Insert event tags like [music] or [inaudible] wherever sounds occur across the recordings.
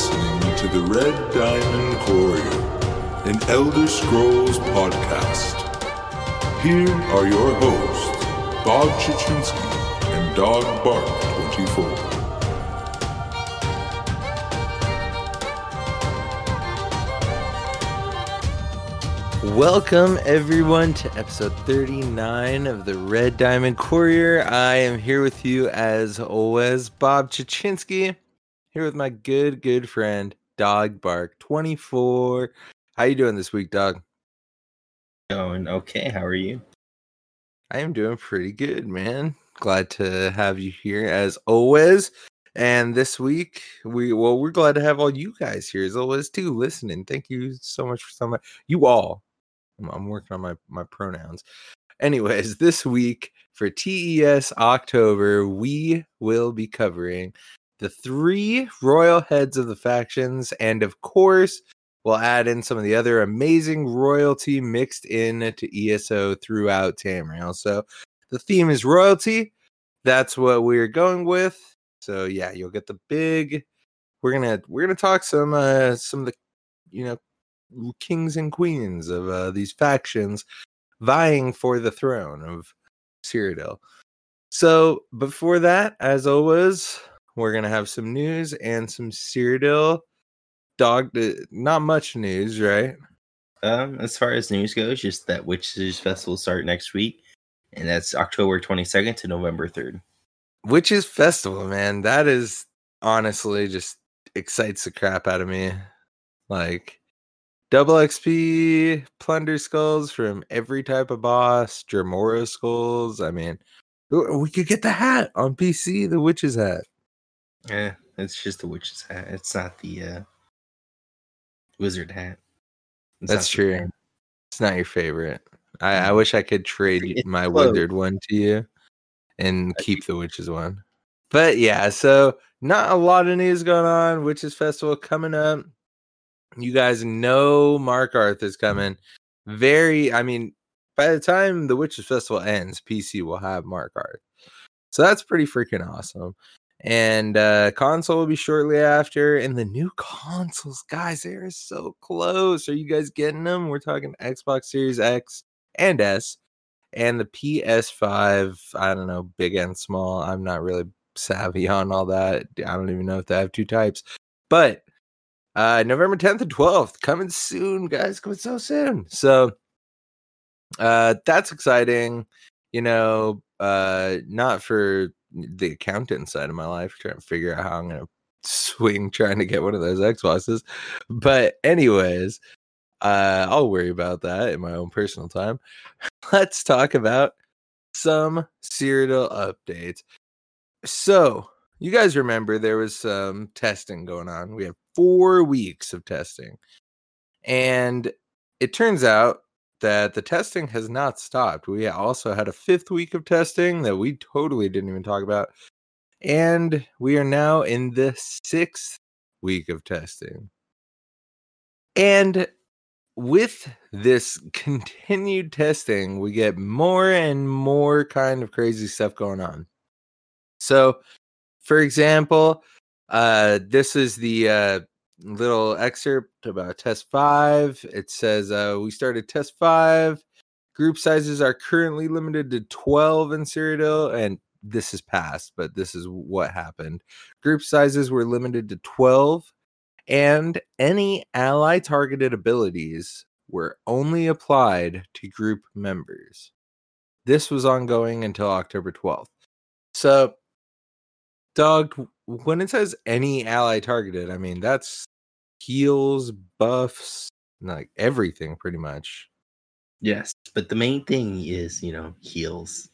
Listening to the Red Diamond Courier, an Elder Scrolls podcast. Here are your hosts, Bob Chichinske and Dog Bark 24. Welcome, everyone, to episode 39 of the Red Diamond Courier. I am here with you, as always, Bob Chichinske, here with my good, good friend, Dog Bark 24. How you doing this week, dog? Going okay. How are you? I am doing pretty good, man. Glad to have you here, as always. And this week, we well, we're glad to have all you guys here as always too, listening. Thank you so much for so much. You all I'm, I'm working on my my pronouns. Anyways, [laughs] this week for TES October, we will be covering the three royal heads of the factions, and of course, we'll add in some of the other amazing royalty mixed in to ESO throughout Tamriel. So the theme is royalty. That's what we're going with. So yeah, you'll get the big. We're gonna we're gonna talk some uh some of the you know kings and queens of uh, these factions vying for the throne of Cyrodiil. So before that, as always, we're gonna have some news and some Cyrodiil. Dog, uh, not much news, right? Um, as far as news goes, just that Witches Festival start next week, and that's October 22nd to November 3rd. Witches Festival, man, that is honestly just excites the crap out of me. Like, Double XP plunder skulls from every type of boss, Dremora skulls. I mean, we could get the hat on PC, the witch's hat. Yeah, it's just the witch's hat. It's not the uh, wizard hat. It's That's true. It's not your favorite. I, I wish I could trade it's my close. withered one to you and keep the witch's one. But yeah, so not a lot of news going on. Witches Festival coming up you guys know Markarth is coming. Very, I mean, by the time the Witches Festival ends, PC will have Markarth. So that's pretty freaking awesome. And uh console will be shortly after. And the new consoles, guys, they are so close. Are you guys getting them? We're talking Xbox Series X and S and the PS5. I don't know, big and small. I'm not really savvy on all that. I don't even know if they have two types. But uh November 10th and 12th coming soon, guys, coming so soon. So uh that's exciting. You know, uh not for the accountant side of my life, trying to figure out how I'm gonna [laughs] swing trying to get one of those Xboxes. But anyways, uh I'll worry about that in my own personal time. [laughs] Let's talk about some Cyrodiil updates. So you guys remember there was some testing going on. We have four weeks of testing. And it turns out that the testing has not stopped. We also had a fifth week of testing that we totally didn't even talk about. And we are now in the sixth week of testing. And with this [laughs] continued testing, we get more and more kind of crazy stuff going on. So for example, uh, this is the uh, little excerpt about test five. It says uh, we started test five. Group sizes are currently limited to 12 in Cyrodiil, and this is past, but this is what happened. Group sizes were limited to 12, and any ally targeted abilities were only applied to group members. This was ongoing until October 12th. So Doug, when it says any ally targeted i mean that's heals buffs like everything pretty much. Yes but the main thing is you know heals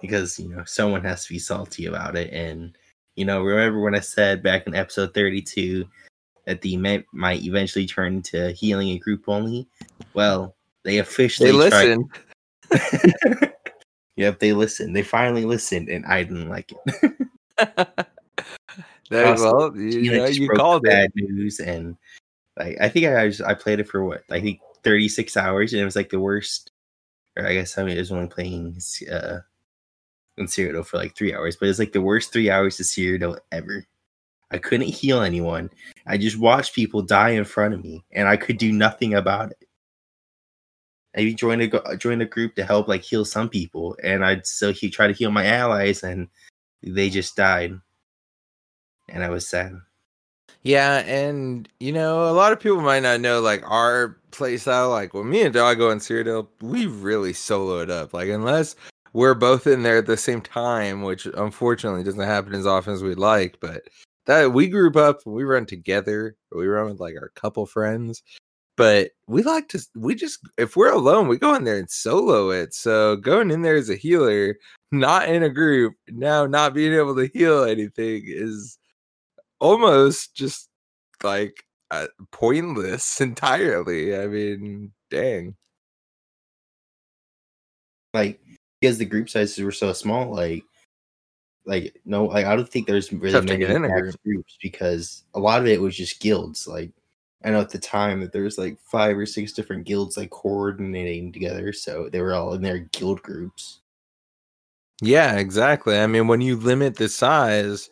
because you know someone has to be salty about it and you know remember when i said back in episode 32 that the event might eventually turn into healing a group only? Well they officially they listened [laughs] yep they listened. They finally listened and i didn't like it [laughs] there, well, you, you, know, you called bad it. news, and like I think I I played it for what I think 36 hours, and it was like the worst. Or I guess I mean it was only playing uh in Cyrodiil for like three hours, but it's like the worst three hours of Cyrodiil ever. I couldn't heal anyone. I just watched people die in front of me, and I could do nothing about it. I joined a joined a group to help like heal some people, and I'd still he try to heal my allies, and they just died, and I was sad. Yeah, and you know, a lot of people might not know like our playstyle. Like when me and Doggo and Cyrodiil, we really solo it up. Like unless we're both in there at the same time, which unfortunately doesn't happen as often as we'd like, but that we group up we run together. We run with like our couple friends. But we like to we just if we're alone, we go in there and solo it. So going in there as a healer, not in a group, now not being able to heal anything is almost just like uh, pointless [laughs] entirely. I mean, dang. Like because the group sizes were so small, like like no, like I don't think there's really many group. groups because a lot of it was just guilds. Like I know at the time that there was like five or six different guilds like coordinating together, so they were all in their guild groups. Yeah, exactly. I mean, when you limit the size,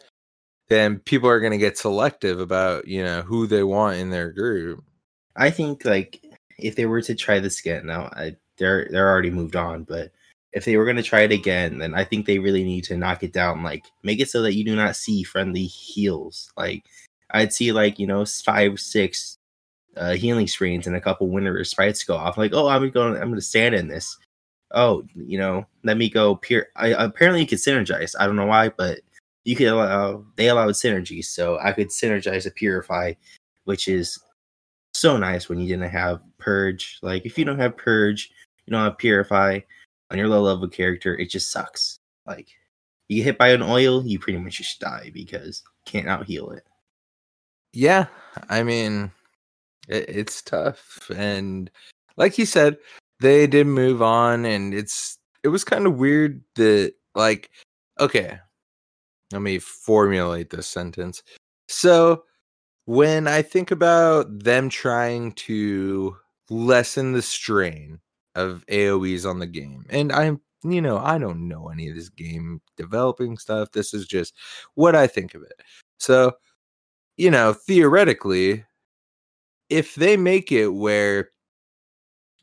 then people are going to get selective about you know who they want in their group. I think like if they were to try this again, now I, they're they're already moved on, but if they were going to try it again, then I think they really need to knock it down. Like make it so that you do not see friendly heals. Like I'd see like you know five six uh, healing springs and a couple Winter's Respite go off. Like oh I'm going I'm going to stand in this. Oh you know let me go. Pure. I apparently you can synergize. I don't know why, but you could allow they allowed synergy, so I could synergize a purify, which is so nice when you didn't have purge. Like if you don't have purge, you don't have purify on your low level character, it just sucks. Like you get hit by an oil, you pretty much just die because can't out heal it. Yeah, I mean, it, it's tough, and like you said, they did move on, and it's it was kind of weird that like okay, let me formulate this sentence. So when I think about them trying to lessen the strain of AoEs on the game. And I'm, you know, I don't know any of this game developing stuff. This is just what I think of it. So, you know, theoretically, if they make it where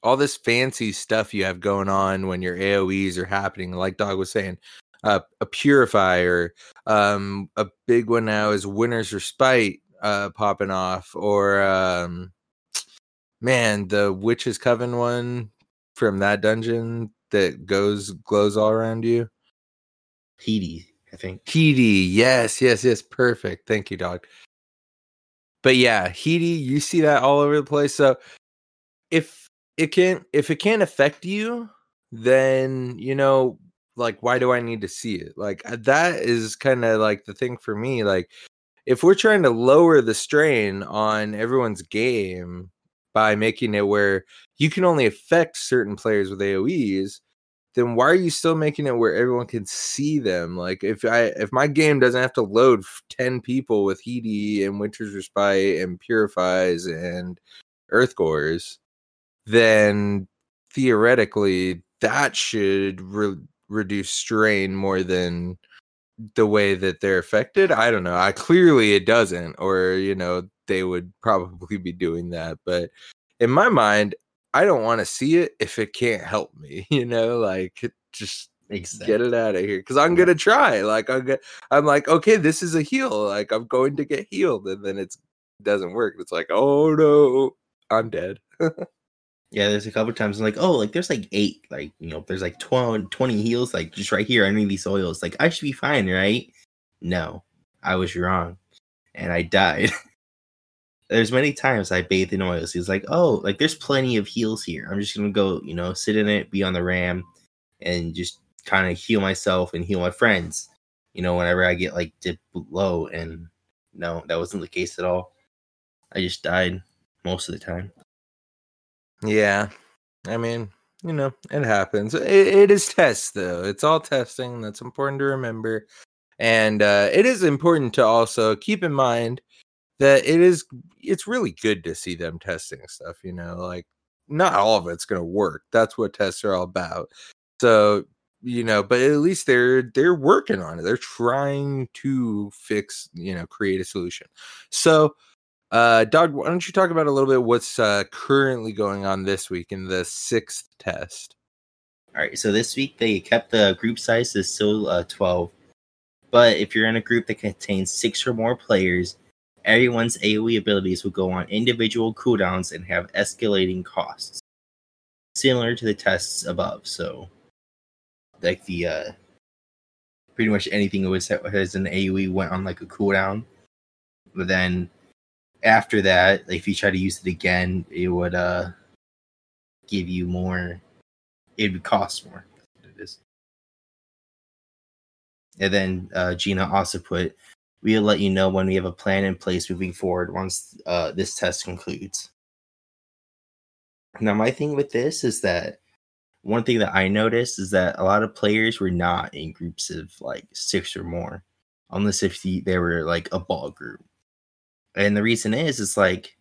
all this fancy stuff you have going on when your AoEs are happening, like Dog was saying, uh, a purifier, um, a big one now is Winter's Respite uh, popping off, or um, man, the Witch's Coven one from that dungeon that goes glows all around you? Heedy, I think. Heedy, yes, yes, yes, perfect. Thank you, dog. But yeah, Heedy, you see that all over the place. So if it can if it can't affect you, then you know, like why do I need to see it? Like uh, that is kind of like the thing for me. Like if we're trying to lower the strain on everyone's game by making it where you can only affect certain players with AoEs, then why are you still making it where everyone can see them? Like if I if my game doesn't have to load ten people with Heedy and Winter's Respite and Purifies and Earthgores, then theoretically that should re- reduce strain more than the way that they're affected. I don't know. I clearly it doesn't, or you know, they would probably be doing that. But in my mind, I don't want to see it if it can't help me, [laughs] you know, like just exactly. get it out of here because I'm gonna try. Like I'm, gonna, I'm like, okay, this is a heal. Like I'm going to get healed, and then it doesn't work. It's like, oh no, I'm dead. [laughs] yeah, there's a couple times I'm like, oh, like there's like eight, like you know, there's like 12, 20 heals, like just right here underneath these oils. Like I should be fine, right? No, I was wrong, and I died. [laughs] there's many times I bathe in oils. He's like, oh, like there's plenty of heals here. I'm just gonna go, you know, sit in it, be on the ram, and just kind of heal myself and heal my friends. You know, whenever I get like dipped low, and no, that wasn't the case at all. I just died most of the time. Yeah, I mean, you know, it happens. it, it is tests though. It's all testing. That's important to remember, and uh, it is important to also keep in mind that it is it's really good to see them testing stuff you know like not all of it's going to work that's what tests are all about so you know, but at least they're they're working on it. They're trying to fix, you know, create a solution. So, uh, Doug, why don't you talk about a little bit what's uh, currently going on this week in the sixth test? All right, so this week they kept the group size is still uh, 12, but if you're in a group that contains six or more players, everyone's AoE abilities will go on individual cooldowns and have escalating costs, similar to the tests above. So, like the uh, pretty much anything that was has an AoE went on like a cooldown, but then after that, if you try to use it again, it would uh give you more. It would cost more. It is. And then uh, Gina also put, "We'll let you know when we have a plan in place moving forward once uh, this test concludes." Now, my thing with this is that one thing that I noticed is that a lot of players were not in groups of like six or more, unless if the, they were like a ball group. And the reason is, it's like,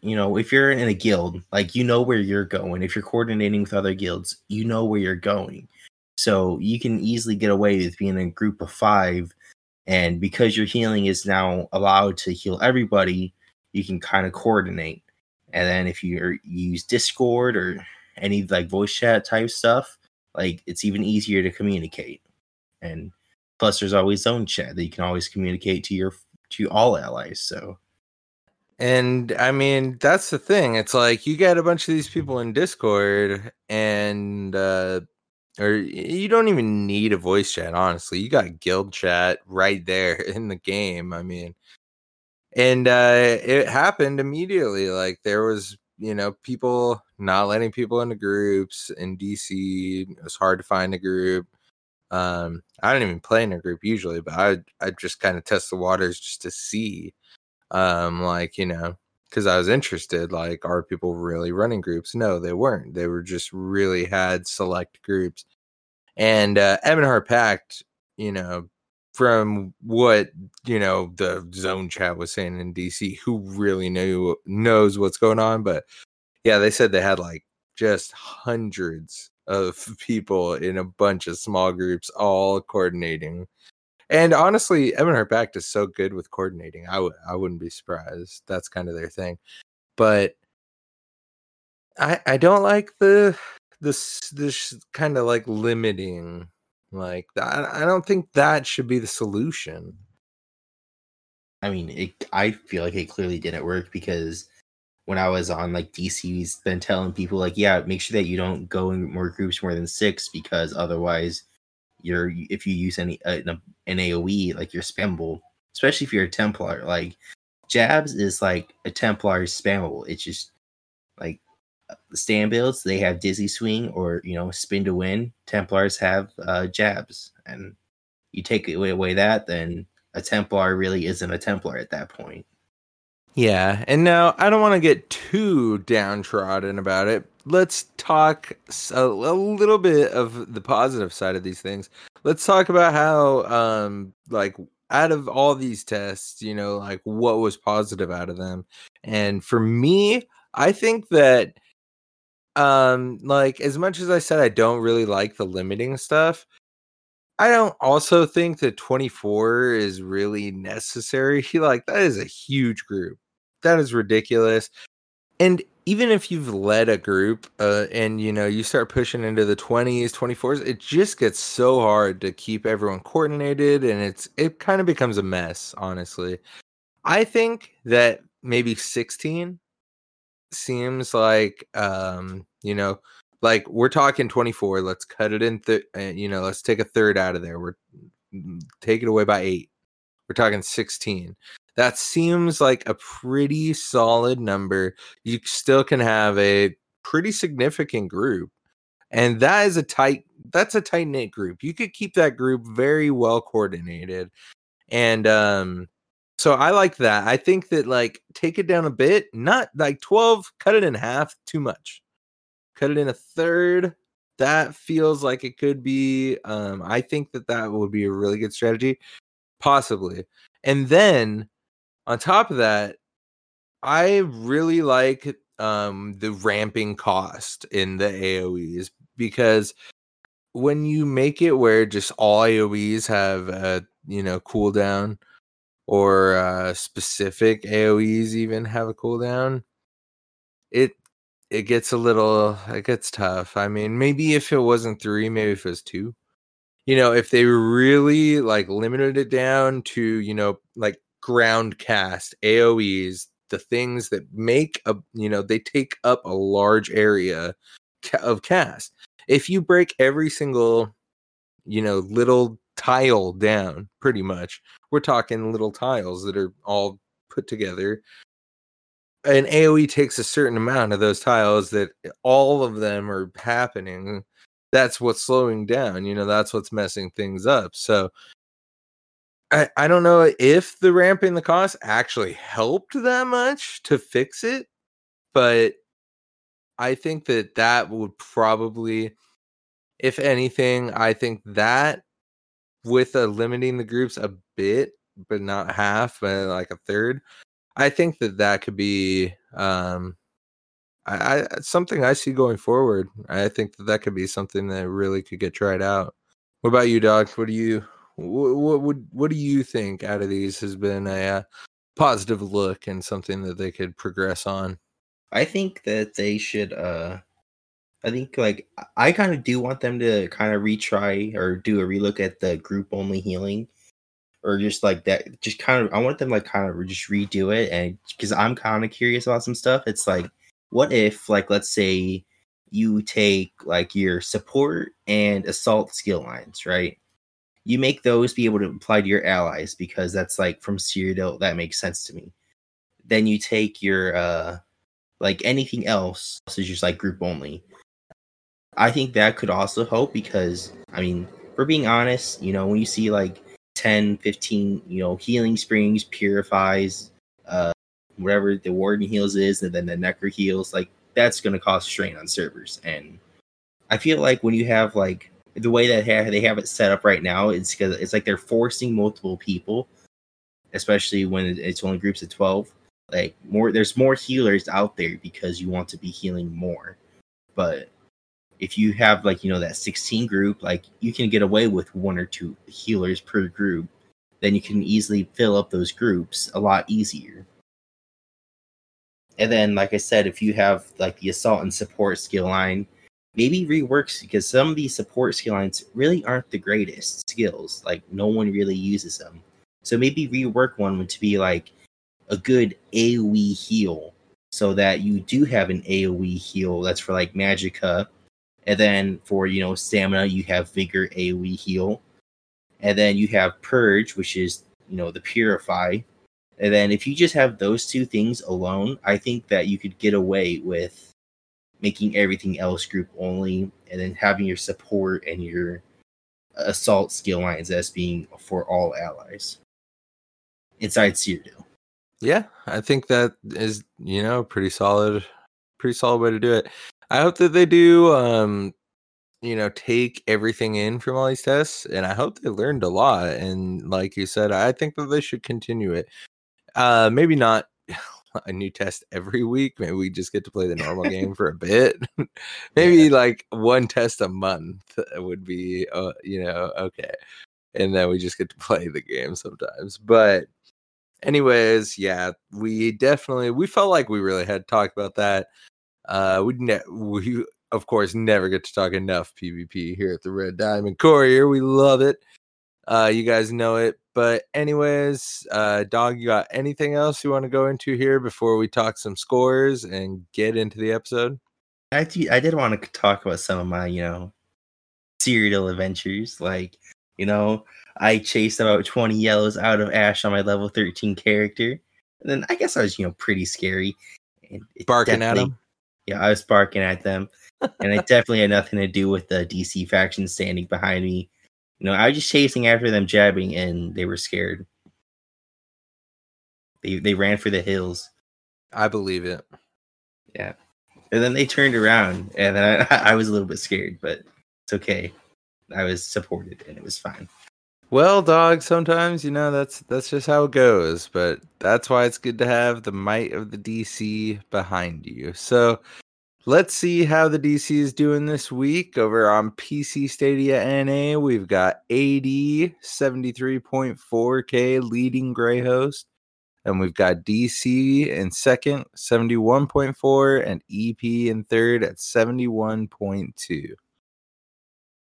you know, if you're in a guild, like you know where you're going. If you're coordinating with other guilds, you know where you're going. So you can easily get away with being in a group of five. And because your healing is now allowed to heal everybody, you can kind of coordinate. And then if you use Discord or any like voice chat type stuff, like it's even easier to communicate. And plus, there's always zone chat that you can always communicate to your to all allies. So, and I mean, that's the thing. It's like you get a bunch of these people in Discord, and uh, or you don't even need a voice chat. Honestly, you got guild chat right there [laughs] in the game. I mean, and uh, it happened immediately. Like there was, you know, people not letting people into groups in DC. It was hard to find a group. Um, I don't even play in a group usually, but I I just kind of test the waters just to see, um, like you know, because I was interested. Like, are people really running groups? No, they weren't. They were just really had select groups, and uh, Ebonheart Pact, you know, from what you know the zone chat was saying in DC, who really knew knows what's going on, but yeah, they said they had like just hundreds of [laughs] people in a bunch of small groups all coordinating. And honestly, Ebonheart Pact is so good with coordinating. I would I wouldn't be surprised. That's kind of their thing. But I I don't like the this this kind of like limiting like I don't think that should be the solution. I mean, it, I feel like it clearly didn't work because when I was on like DC's been telling people like, yeah, make sure that you don't go in more groups more than six because otherwise, you're if you use any uh, an AOE like you're especially if you're a Templar. Like jabs is like a Templar is spammable. It's just like uh, stand builds they have dizzy swing or you know spin to win. Templars have uh, jabs, and you take away that, then a Templar really isn't a Templar at that point. Yeah, and now I don't want to get too downtrodden about it. Let's talk a, a, little bit of the positive side of these things. Let's talk about how, um, like, out of all these tests, you know, like what was positive out of them. And for me, I think that, um, like, as much as I said, I don't really like the limiting stuff. I don't also think that 24 is really necessary. [laughs] Like that is a huge group. That is ridiculous. And even if you've led a group uh, and you know you start pushing into the 20s 24s it just gets so hard to keep everyone coordinated and it's it kind of becomes a mess honestly. I think that maybe 16 seems like um you know like we're talking 24 let's cut it in th- uh, you know let's take a third out of there. We're mm, take it away by eight. We're talking 16 that seems like a pretty solid number you still can have a pretty significant group and that is a tight that's a tight knit group you could keep that group very well coordinated and um so i like that i think that like take it down a bit not like 12 cut it in half too much cut it in a third. That feels like it could be. Um, I think that that would be a really good strategy, possibly. And then on top of that, I really like um, the ramping cost in the AOE's because when you make it where just all AoEs have a you know cooldown or uh, specific AoEs even have a cooldown, it it gets a little it gets tough. I mean, maybe if it wasn't three, maybe if it was two. You know, if they really like limited it down to, you know, like ground cast, AoEs, the things that make a you know, they take up a large area of cast. If you break every single, you know, little tile down, pretty much, we're talking little tiles that are all put together an AoE takes a certain amount of those tiles that all of them are happening. That's what's slowing down. You know, that's what's messing things up. So I, I don't know if the ramping the cost actually helped that much to fix it, but I think that that would probably, if anything, I think that with a limiting the groups a bit, but not half, but like a third, I think that that could be um, I, I something I see going forward. I think that that could be something that really could get tried out. What about you, Doc? What do you what would what do you think out of these has been a uh, positive look and something that they could progress on? I think that they should. uh I think like I kind of do want them to kind of retry or do a relook at the group only healing or just like that just kind of i want them like kind of just redo it and because i'm kind of curious about some stuff it's like what if like let's say you take like your support and assault skill lines right you make those be able to apply to your allies because that's like from Cyrodiil that makes sense to me then you take your uh like anything else is just like group only i think that could also help because i mean for being honest you know when you see like 10, 15, you know, healing springs, purifies, uh, whatever the warden heals is, and then the necro heals, like that's to cause strain on servers. And I feel like when you have like the way that they have it set up right now, is because it's like they're forcing multiple people, especially when it's only groups of 12. Like more, there's more healers out there because you want to be healing more. But if you have like you know that 16 group like you can get away with one or two healers per group then you can easily fill up those groups a lot easier and then like i said if you have like the assault and support skill line maybe reworks because some of these support skill lines really aren't the greatest skills like no one really uses them. So maybe rework one to be like a good aoe heal so that you do have an aoe heal that's for like magicka and then for you know stamina, you have vigor, AoE heal, and then you have purge, which is you know the purify. And then if you just have those two things alone, I think that you could get away with making everything else group only, and then having your support and your assault skill lines as being for all allies inside Cyrodiil. Yeah, I think that is you know pretty solid, pretty solid way to do it. I hope that they do um you know take everything in from all these tests and I hope they learned a lot and like you said I think that they should continue it. Uh maybe not [laughs] a new test every week. Maybe we just get to play the normal game for a [laughs] bit. [laughs] Maybe yeah. like one test a month would be, uh, you know, okay. And then we just get to play the game sometimes. But, anyways, yeah, we definitely we felt like we really had to talk about that. Uh, we ne- we of course never get to talk enough PvP here at the Red Diamond Courier. We love it. Uh, you guys know it. But anyways, uh, dog, you got anything else you want to go into here before we talk some scores and get into the episode? I did, I did want to talk about some of my, you know, serial adventures. Like, you know, I chased about 20 yellows out of Ash on my level 13 character. And then I guess I was, you know, pretty scary. And Barking at them. yeah, I was barking at them, and I [laughs] definitely had nothing to do with the DC faction standing behind me. You know, I was just chasing after them, jabbing, and they were scared. They they ran for the hills. I believe it. Yeah, and then they turned around, and then I, [laughs] I was a little bit scared, but it's okay. I was supported, and it was fine. Well, dog, sometimes you know that's that's just how it goes, but that's why it's good to have the might of the DC behind you. So, let's see how the DC is doing this week over on PC Stadia NA. We've got AD 73.4K leading Grey Host, and we've got DC in second, 71.4, and EP in third at 71.2.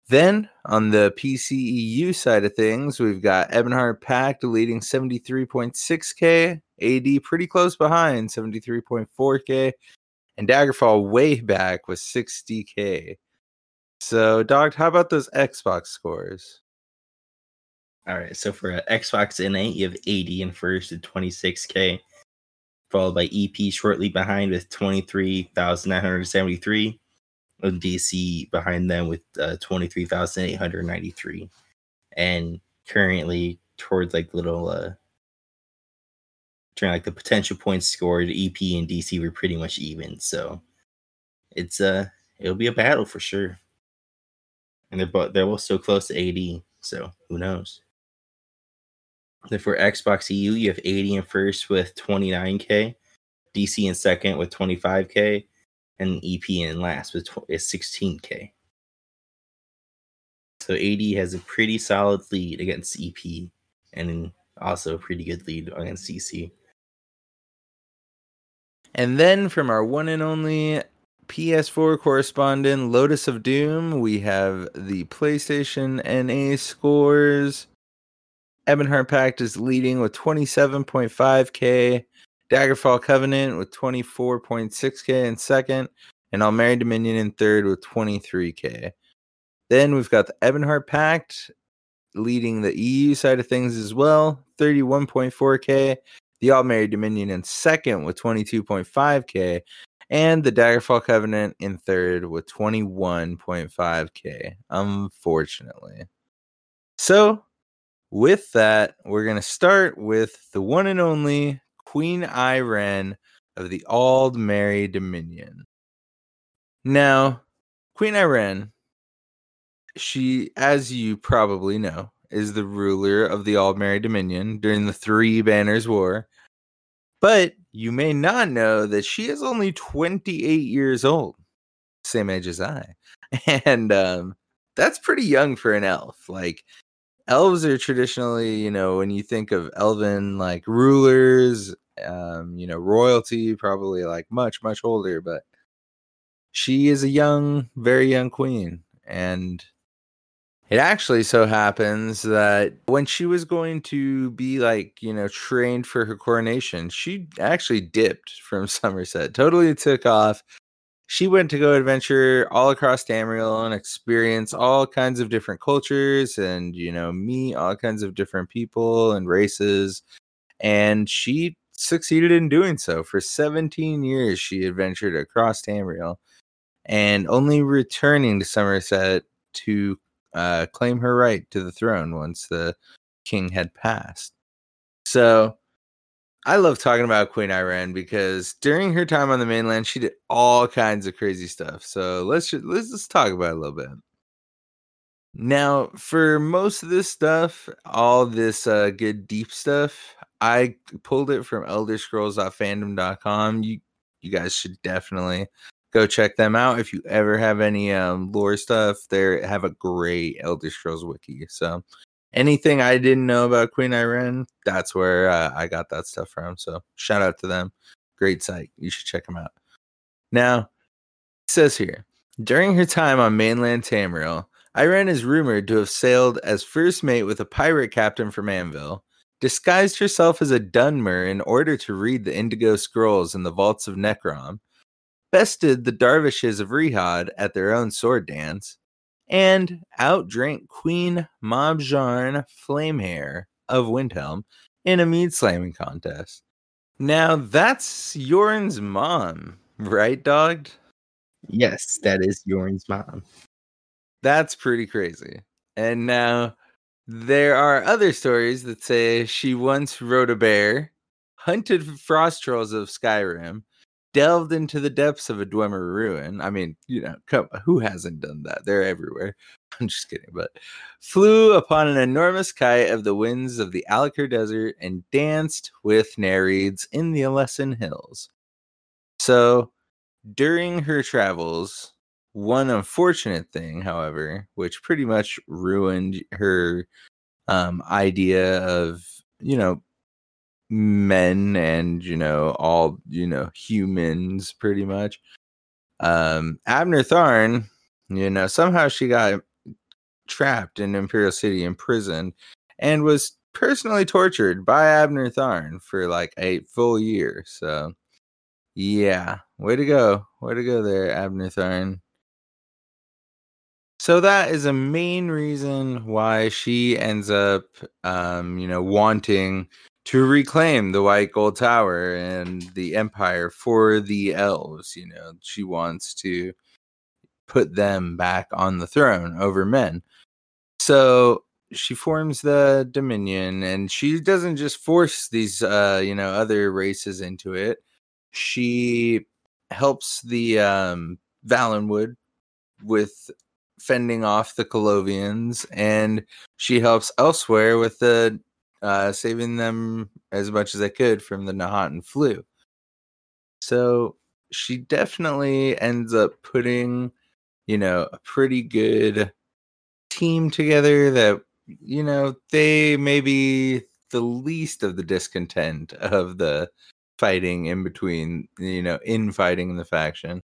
Then on the PCEU side of things, we've got Ebonheart Pact leading 73.6K, AD pretty close behind 73.4K, and Daggerfall way back was 60k. So, Doc, how about those Xbox scores? All right, so for Xbox NA, you have AD in first at 26k, followed by EP shortly behind with 23,973, and DC behind them with uh, 23,893, and currently towards like little uh during like the potential points scored, EP and DC were pretty much even. So it's uh it'll be a battle for sure. And they're both they're both so close to AD, so who knows? Then for Xbox EU, you have AD in first with 29k, DC in second with 25k, and EP in last with is 16k. So AD has a pretty solid lead against EP, and also a pretty good lead against DC. And then from our one and only PS4 correspondent, Lotus of Doom, we have the PlayStation NA scores. Ebonheart Pact is leading with 27.5k. Daggerfall Covenant with 24.6k in second, and Aldmeri Dominion in third with 23k. Then we've got the Ebonheart Pact leading the EU side of things as well, 31.4k. The Aldmeri Dominion in second with 22.5k, and the Daggerfall Covenant in third with 21.5k. Unfortunately. So, with that, we're going to start with the one and only Queen Ayrenn of the Aldmeri Dominion. Now, Queen Ayrenn, she, as you probably know, is the ruler of the Aldmeri Dominion during the Three Banners War. But you may not know that she is only 28 years old, same age as I. [laughs] And um, that's pretty young for an elf. Like, elves are traditionally, you know, when you think of elven like rulers, um, you know, royalty, probably like much, much older, but she is a young, very young queen. And it actually so happens that when she was going to be like, you know, trained for her coronation, she actually dipped from [laughs] Somerset, totally took off. She went to go adventure all across Tamriel and experience all kinds of different cultures and, you know, meet all kinds of different people and races. And she succeeded in doing so. For 17 years, she adventured across Tamriel and only returning to Somerset to uh, claim her right to the throne once the king had passed. So I love talking about Queen Ayrenn because during her time on the mainland, she did all kinds of crazy stuff. So let's just, let's just talk about it a little bit. Now, for most of this stuff, all this uh, good deep stuff, I pulled it from Elder Scrolls.fandom.com. You you guys should definitely go check them out. If you ever have any um, lore stuff they have a great elder scrolls wiki so anything i didn't know about queen ayrenn that's where uh, i got that stuff from so shout out to them. Great site. You should check them out. Now it says here during her time on mainland tamriel ayrenn is rumored to have sailed as first mate with a pirate captain from anvil disguised herself as a dunmer in order to read the indigo scrolls in the vaults of necrom bested the Dervishes of Rihad at their own sword dance, and outdrank Queen Mabjaarn Flamehair of Windhelm in a mead slamming contest. Now that's Jorunn's mom, right, dog? Yes, that is Jorunn's mom. That's pretty crazy. And now there are other stories that say she once rode a bear, hunted frost trolls of Skyrim, delved into the depths of a Dwemer ruin. I mean, you know, come, who hasn't done that? They're everywhere. [laughs] I'm just kidding, but flew upon an enormous kite of the winds of the Alik'r Desert and danced with Nereids in the Alessan Hills. So, during her travels, one unfortunate thing, however, which pretty much ruined her um, idea of, you know, men and, you know, all, you know, humans pretty much. Um, Abner Tharn, you know, somehow she got trapped in Imperial City in prison and was personally tortured by Abner Tharn for like a full year. So, yeah, way to go. Way to go there, Abner Tharn. So that is a main reason why she ends up, um, you know, wanting to reclaim the White Gold Tower and the Empire for the elves. You know, she wants to put them back on the throne over men. So she forms the Dominion, and she doesn't just force these, uh, you know, other races into it. She helps the um, Valenwood with fending off the Colovians, and she helps elsewhere with the uh, saving them as much as I could from the Knahaten flu. So she definitely ends up putting, you know, a pretty good team together that, you know, they may be the least of the discontent of the fighting in between, you know, infighting in the faction.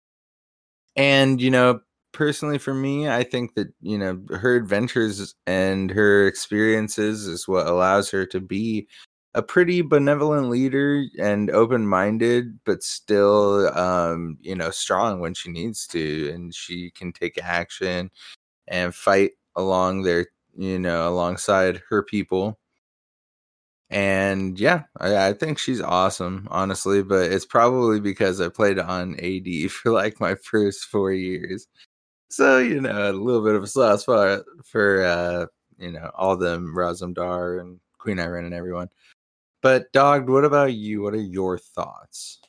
And, you know, personally for me, I think that, you know, her adventures and her experiences is what allows her to be a pretty benevolent leader and open-minded but still um you know strong when she needs to and she can take action and fight along their you know alongside her people. And yeah I, I, think she's awesome honestly but it's probably because i played on ad [laughs] for like my first four years so you know, a little bit of a soft for for uh, you know all them Razum-Dar and Queen Ayrenn and everyone. But dog, what about you? What are your thoughts?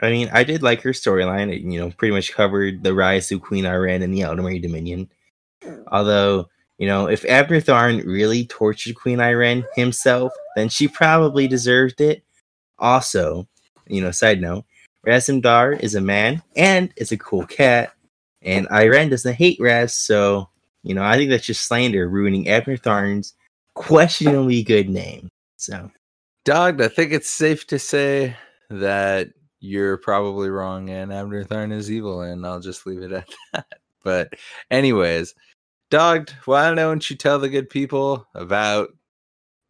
I mean, I did like her storyline. It, you know, pretty much covered the rise of Queen Ayrenn and the Aldmeri Dominion. Although, you know, if Abner Tharn really tortured Queen Ayrenn himself, then she probably deserved it. Also, you know, side note, Razum-Dar is a man and is a cool cat, and Ayrenn doesn't hate Raz, so you know I think that's just slander, ruining Abner Tharn's questionably good name. So, Dog, I think it's safe to say that you're probably wrong, and Abner Tharn is evil, and I'll just leave it at [laughs] that. But, anyways, Dogged, why don't you tell the good people about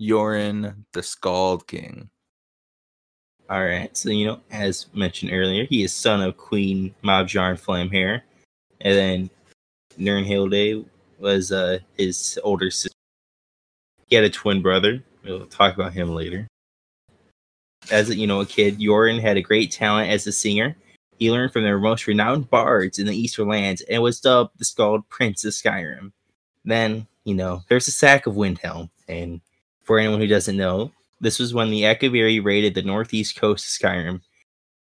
Jorunn, the Skald King? All right, so you know, as mentioned earlier, he is son of Queen Mabjaarn Flamehair, and then Nurnhilde was uh, his older sister. He had a twin brother. We'll talk about him later. As you know, a kid, Jorunn had a great talent as a singer. He learned from their most renowned bards in the Eastern lands and was dubbed the Skald Prince of Skyrim. Then, you know, there's a sack of Windhelm, and for anyone who doesn't know, this was when the Akaviri raided the northeast coast of Skyrim.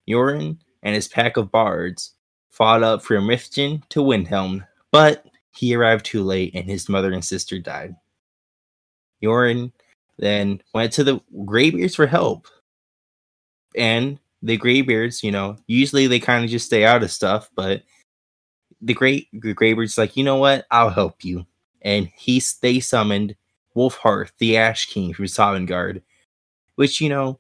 Jorunn and his pack of bards fought up from Riften to Windhelm, but he arrived too late and his mother and sister died. Jorunn then went to the Greybeards for help. And the Greybeards, you know, usually they kind of just stay out of stuff, but the great Greybeards like, you know what? I'll help you. And he they summoned Wulfharth, the Ash King from Sovngarde, which, you know,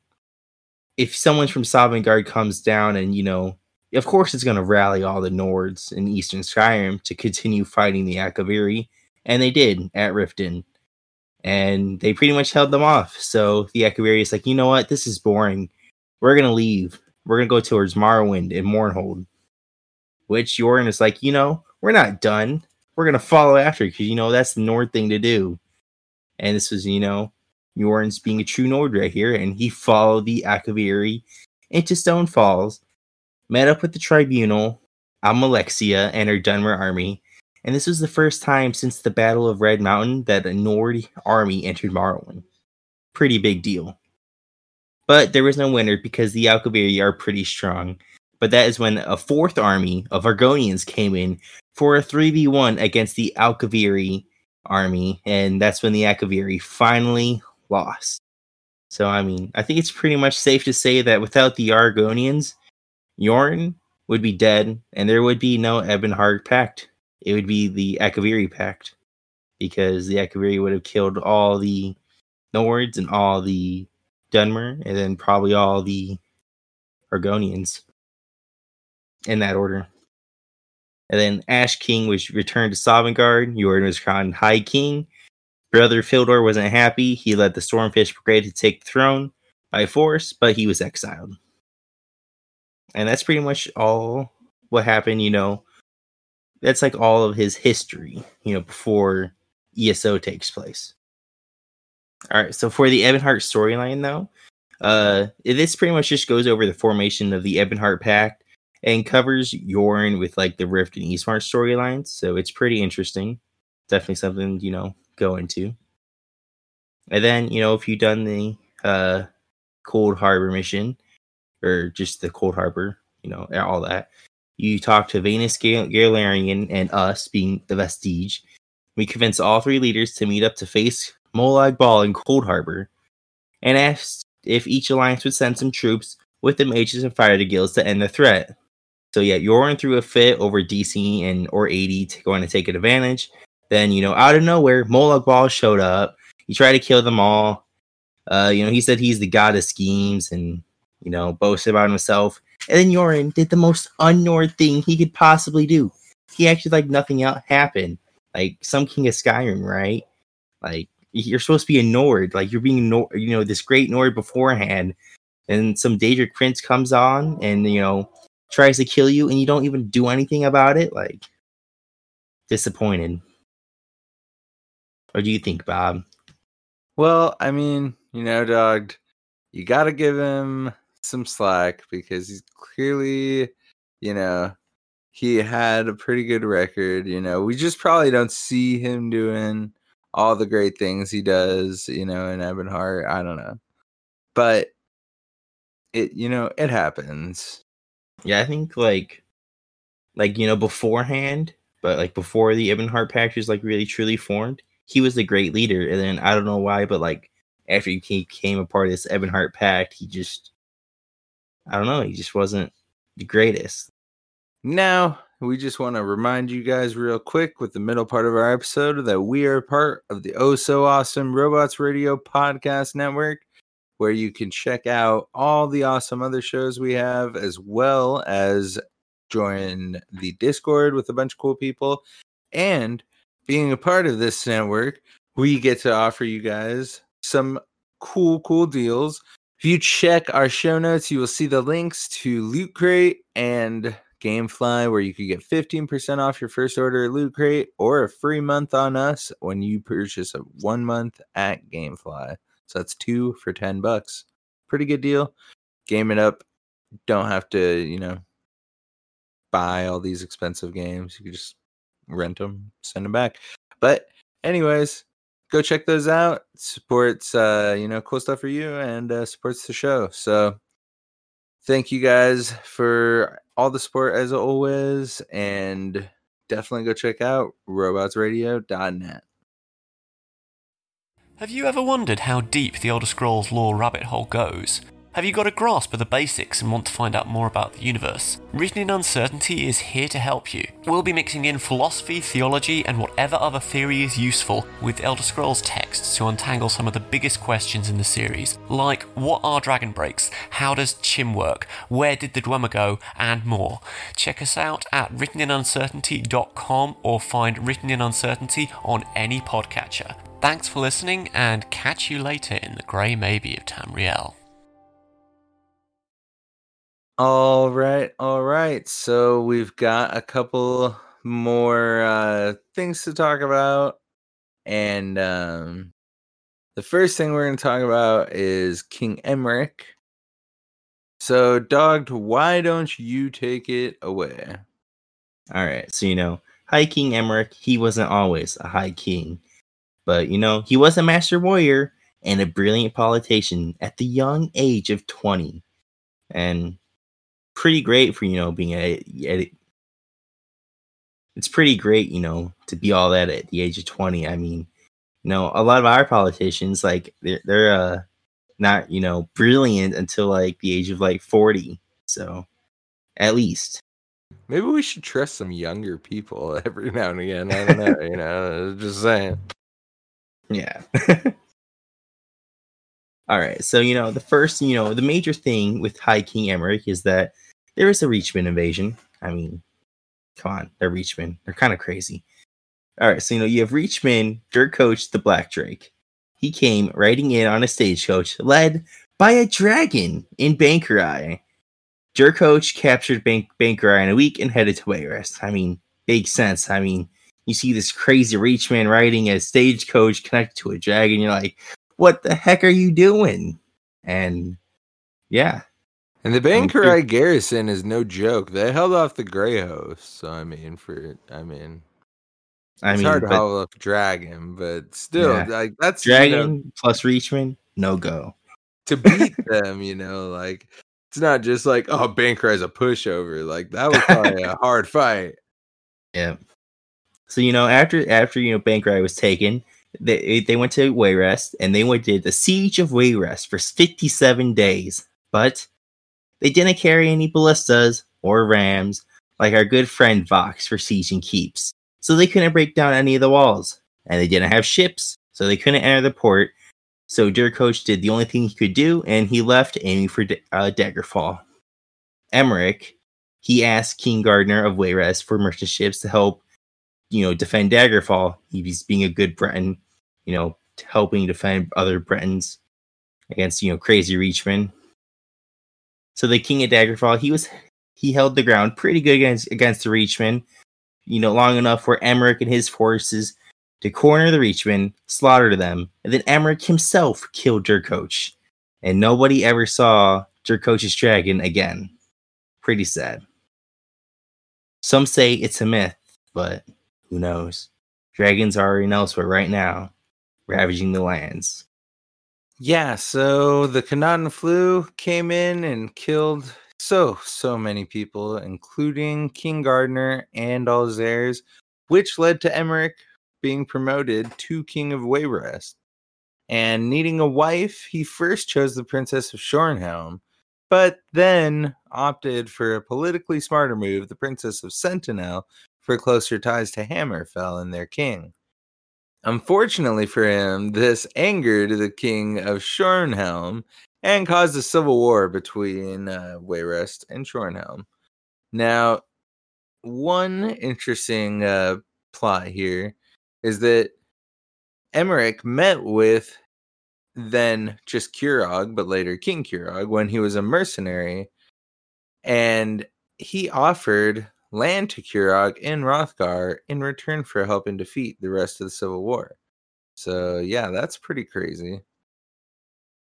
if someone from Sovngarde comes down and, you know, of course, it's going to rally all the Nords in Eastern Skyrim to continue fighting the Akaviri, and they did at Riften. And they pretty much held them off. So the Akaviri is like, you know what? This is boring. We're going to leave. We're going to go towards Morrowind and Mournhold. Which Jorunn is like, you know, we're not done. We're going to follow after because, you know, that's the Nord thing to do. And this was, you know, Jorunn's being a true Nord right here. And he followed the Akaviri into Stonefalls met up with the tribunal, Almalexia, and her Dunmer army, and this was the first time since the Battle of Red Mountain that a Nord army entered Morrowind. Pretty big deal. But there was no winner because the Akaviri are pretty strong. But that is when a fourth army of Argonians came in for a 3v1 against the Akaviri army, and that's when the Akaviri finally lost. So, I mean, I think it's pretty much safe to say that without the Argonians, Jorunn would be dead, and there would be no Ebonheart Pact. It would be the Akaviri Pact, because the Akaviri would have killed all the Nords and all the Dunmer, and then probably all the Argonians in that order. And then Ash King was returned to Sovngarde. Jorunn was crowned High King. Brother Fildgar wasn't happy. He led the Stormfist Brigade to take the throne by force, but he was exiled. And that's pretty much all what happened, you know. That's like all of his history, you know, before ESO takes place. All right, so for the Ebonheart storyline, though, uh, this pretty much just goes over the formation of the Ebonheart Pact and covers Jorunn with like the Rift and Eastmarch storylines. So it's pretty interesting. Definitely something you know go into. And then you know if you've done the uh, Coldharbour mission or just the Coldharbour, you know all that, you talk to Vanus Galerion and us being the Vestige. We convince all three leaders to meet up to face Molag Bal in Coldharbour, and asked if each alliance would send some troops with the mages and fighter guilds to end the threat. So yeah, Jorunn threw a fit over DC and or 80 to going to take an advantage. Then, you know, out of nowhere, Molag Bal showed up. He tried to kill them all. Uh, you know, he said he's the god of schemes and, you know, boasted about himself. And then Jorunn did the most unnord thing he could possibly do. He acted like nothing else happened. Like some king of Skyrim, right? Like you're supposed to be a Nord. Like you're being, Nord, you know, this great Nord beforehand. And some Daedric prince comes on and, you know, tries to kill you and you don't even do anything about it, like disappointed. What do you think, Bob? Well, I mean, you know, dog, you got to give him some slack because he's clearly, you know, he had a pretty good record. You know, we just probably don't see him doing all the great things he does, you know, in Ebonheart. I don't know. But it, you know, it happens. Yeah, I think like like you know beforehand, but like before the Ebonheart Pact was like really truly formed, he was a great leader. And then I don't know why, but like after he became a part of this Ebonheart Pact, he just I don't know, he just wasn't the greatest. Now, we just want to remind you guys real quick with the middle part of our episode that we are part of the Oh So Awesome Robots Radio Podcast Network where you can check out all the awesome other shows we have, as well as join the Discord with a bunch of cool people. And being a part of this network, we get to offer you guys some cool, cool deals. If you check our show notes, you will see the links to Loot Crate and Gamefly, where you could get 15% off your first order of Loot Crate or a free month on us when you purchase a one month at Gamefly. So that's two for 10 bucks. Pretty good deal. Game it up. Don't have to, you know, buy all these expensive games. You can just rent them, send them back. But, anyways, go check those out. Supports, uh, you know, cool stuff for you and uh, supports the show. So, thank you guys for all the support as always. And definitely go check out robotsradio.net. Have you ever wondered how deep the Elder Scrolls lore rabbit hole goes? Have you got a grasp of the basics and want to find out more about the universe? Written in Uncertainty is here to help you. We'll be mixing in philosophy, theology, and whatever other theory is useful with Elder Scrolls texts to untangle some of the biggest questions in the series, like what are dragon breaks, how does Chim work, where did the Dwemer go, and more. Check us out at writteninuncertainty.com or find Written in Uncertainty on any podcatcher. Thanks for listening, and catch you later in the Grey Maybe of Tamriel. All right, all right. So we've got a couple more uh, things to talk about, and um, the first thing we're going to talk about is King Emeric. So, Dogged, why don't you take it away? All right. So you know, High King Emeric, he wasn't always a High King. But you know, he was a master warrior and a brilliant politician at the young age of 20. And pretty great for, you know, being a, a it's pretty great, you know, to be all that at the age of 20. I mean, you know, a lot of our politicians like they're, they're uh not, you know, brilliant until like the age of like 40. So, at least. Maybe we should trust some younger people [laughs] every now and again. I don't know, you know, just saying. Yeah. [laughs] All right. So, you know, the first, you know, the major thing with High King Emeric is that there is a Reachman invasion. I mean, come on, they're Reachmen. They're kind of crazy. All right. So, you know, you have Reachman, Durcorach, the Black Drake. He came riding in on a stagecoach led by a dragon in Bangkorai. Coach captured Bank- Bangkorai in a week and headed to Wayrest. I mean, makes sense. I mean, you see this crazy Reachman riding a stagecoach connected to a dragon. You're like, what the heck are you doing? And yeah. And the Bangkorai garrison is no joke. They held off the Grey Host. So I mean, for I mean, I mean, hard to hold up Dragon, but still, yeah. like that's Dragon you know, plus Reachman, no go. To beat them, you know, like it's not just like oh Bangkorai a pushover. Like that was [laughs] probably a hard fight. Yeah. So you know, after after you know Bangkorai was taken, they they went to Wayrest and they did the siege of Wayrest for 57 days, but they didn't carry any ballistas or rams like our good friend Vox for sieging keeps. So they couldn't break down any of the walls, and they didn't have ships, so they couldn't enter the port. So Coach did the only thing he could do, and he left aiming for uh, Daggerfall. Emeric, he asked King Gardner of Wayrest for merchant ships to help you know, defend Daggerfall. He's being a good Breton, you know, helping defend other Bretons against, you know, crazy Reachmen. So the King of Daggerfall, he was he held the ground pretty good against against the Reachmen, you know, long enough for Emeric and his forces to corner the Reachmen, slaughter them, and then Emeric himself killed Durcorach. And nobody ever saw Durcorach's dragon again. Pretty sad. Some say it's a myth, but who knows? Dragons are in Elsweyr right now, ravaging the lands. Yeah, so the Knahaten flu came in and killed so, so many people, including King Gardner and all his heirs, which led to Emeric being promoted to King of Wayrest. And needing a wife, he first chose the Princess of Shornhelm, but then opted for a politically smarter move, the Princess of Sentinel, for closer ties to Hammerfell and their king. Unfortunately for him, this angered the king of Shornhelm and caused a civil war between uh, Wayrest and Shornhelm. Now, one interesting uh, plot here is that Emeric met with then just Kurog, but later King Kurog, when he was a mercenary, and he offered land to Kurog in Wrothgar in return for helping defeat the rest of the Civil War. So, yeah, that's pretty crazy.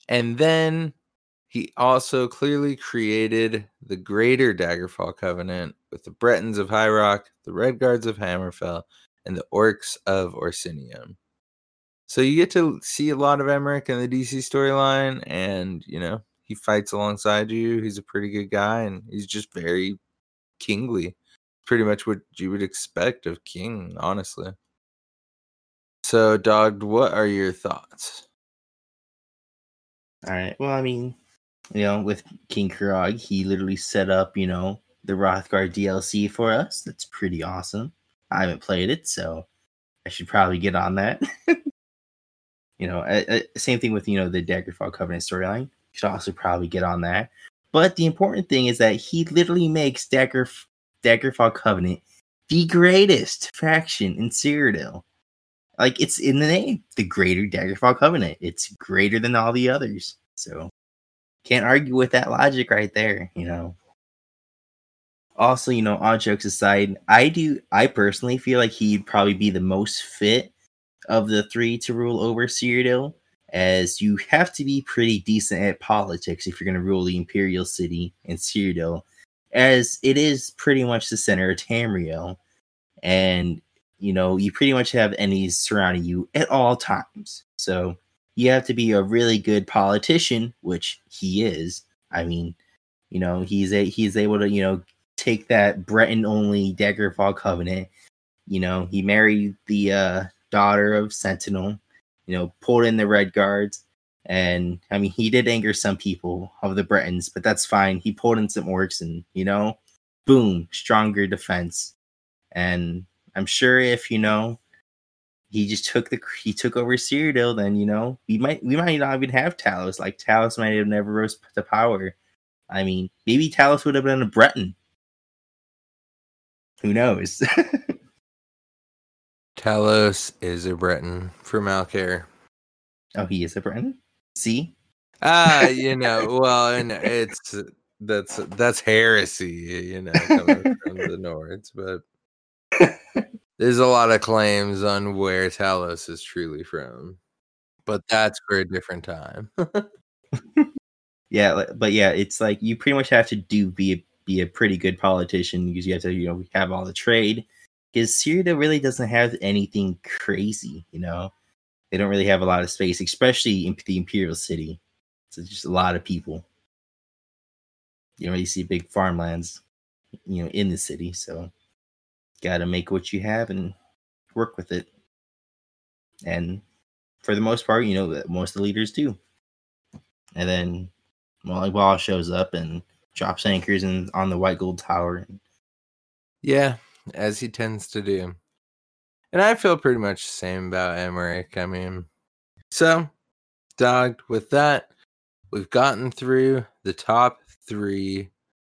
And then he also clearly created the greater Daggerfall Covenant with the Bretons of High Rock, the Redguards of Hammerfell, and the Orcs of Orsinium. So you get to see a lot of Emeric in the DC storyline, and you know he fights alongside you. He's a pretty good guy, and he's just very kingly pretty much what you would expect of King, honestly. So, Dog, what are your thoughts? All right. Well, I mean, you know, with King Kurog, he literally set up, you know, the Wrothgar DLC for us. That's pretty awesome. I haven't played it, so I should probably get on that. [laughs] you know, same thing with, you know, the Daggerfall Covenant storyline. Should also probably get on that. But the important thing is that he literally makes Dagger Daggerfall Covenant the greatest faction in Cyrodiil. Like it's in the name, the greater Daggerfall Covenant. It's greater than all the others. So can't argue with that logic right there, you know. Also, you know, all jokes aside, I do I personally feel like he'd probably be the most fit of the three to rule over Cyrodiil, as you have to be pretty decent at politics if you're gonna rule the Imperial City in Cyrodiil as it is pretty much the center of Tamriel. And, you know, you pretty much have enemies surrounding you at all times. So you have to be a really good politician, which he is. I mean, you know, he's a he's able to, you know, take that Breton only Daggerfall covenant. You know, he married the uh daughter of Sentinel, you know, pulled in the Red Guards, and I mean, he did anger some people of the Bretons, but that's fine. He pulled in some orcs, and you know, boom, stronger defense. And I'm sure if you know he just took the he took over Cyrodiil, then you know we might we might not even have Talos. Like Talos might have never rose to power. I mean, maybe Talos would have been a Breton. Who knows? [laughs] Talos is a Breton for Malkair. Oh, he is a Breton. See? Ah, [laughs] you know, well, and it's that's that's heresy, you know, coming from the Nords, but [laughs] there's a lot of claims on where Talos is truly from. But that's for a different time. [laughs] yeah, but yeah, it's like you pretty much have to do be a, be a pretty good politician because you have to, you know, have all the trade. Because Syria really doesn't have anything crazy, you know. They don't really have a lot of space, especially in the Imperial City. So just a lot of people. You know, you see big farmlands, you know, in the city. So got to make what you have and work with it. And for the most part, you know, most of the leaders do. And then Molly shows up and drops anchors and on the White Gold Tower. Yeah, as he tends to do. And I feel pretty much the same about Emeric. I mean, so, dogged with that, we've gotten through the top three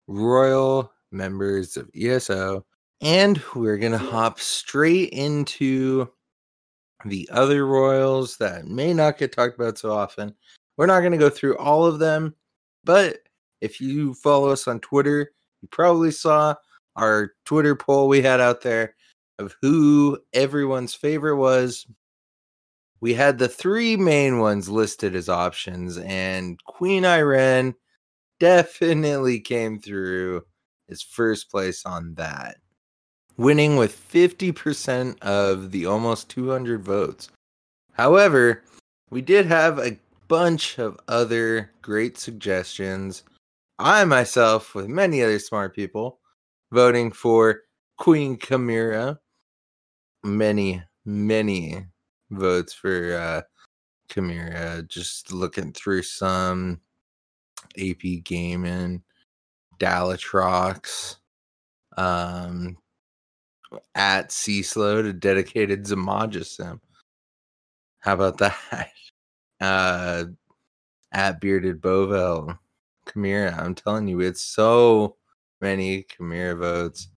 royal members of ESO, and we're going to hop straight into the other royals that may not get talked about so often. We're not going to go through all of them, but if you follow us on Twitter, you probably saw our Twitter poll we had out there of who everyone's favorite was. We had the three main ones listed as options, and Queen Ayrenn definitely came through as first place on that, winning with 50% of the almost 200 votes. However, we did have a bunch of other great suggestions. I myself, with many other smart people, voting for Queen Khamira. Many, many votes for uh Khamira. Just looking through some AP Gaming, Dalatrox, um, at C Slow to dedicated Zamajasim. How about that? [laughs] Uh, at Bearded Bovel, Khamira. I'm telling you, it's so many Khamira votes.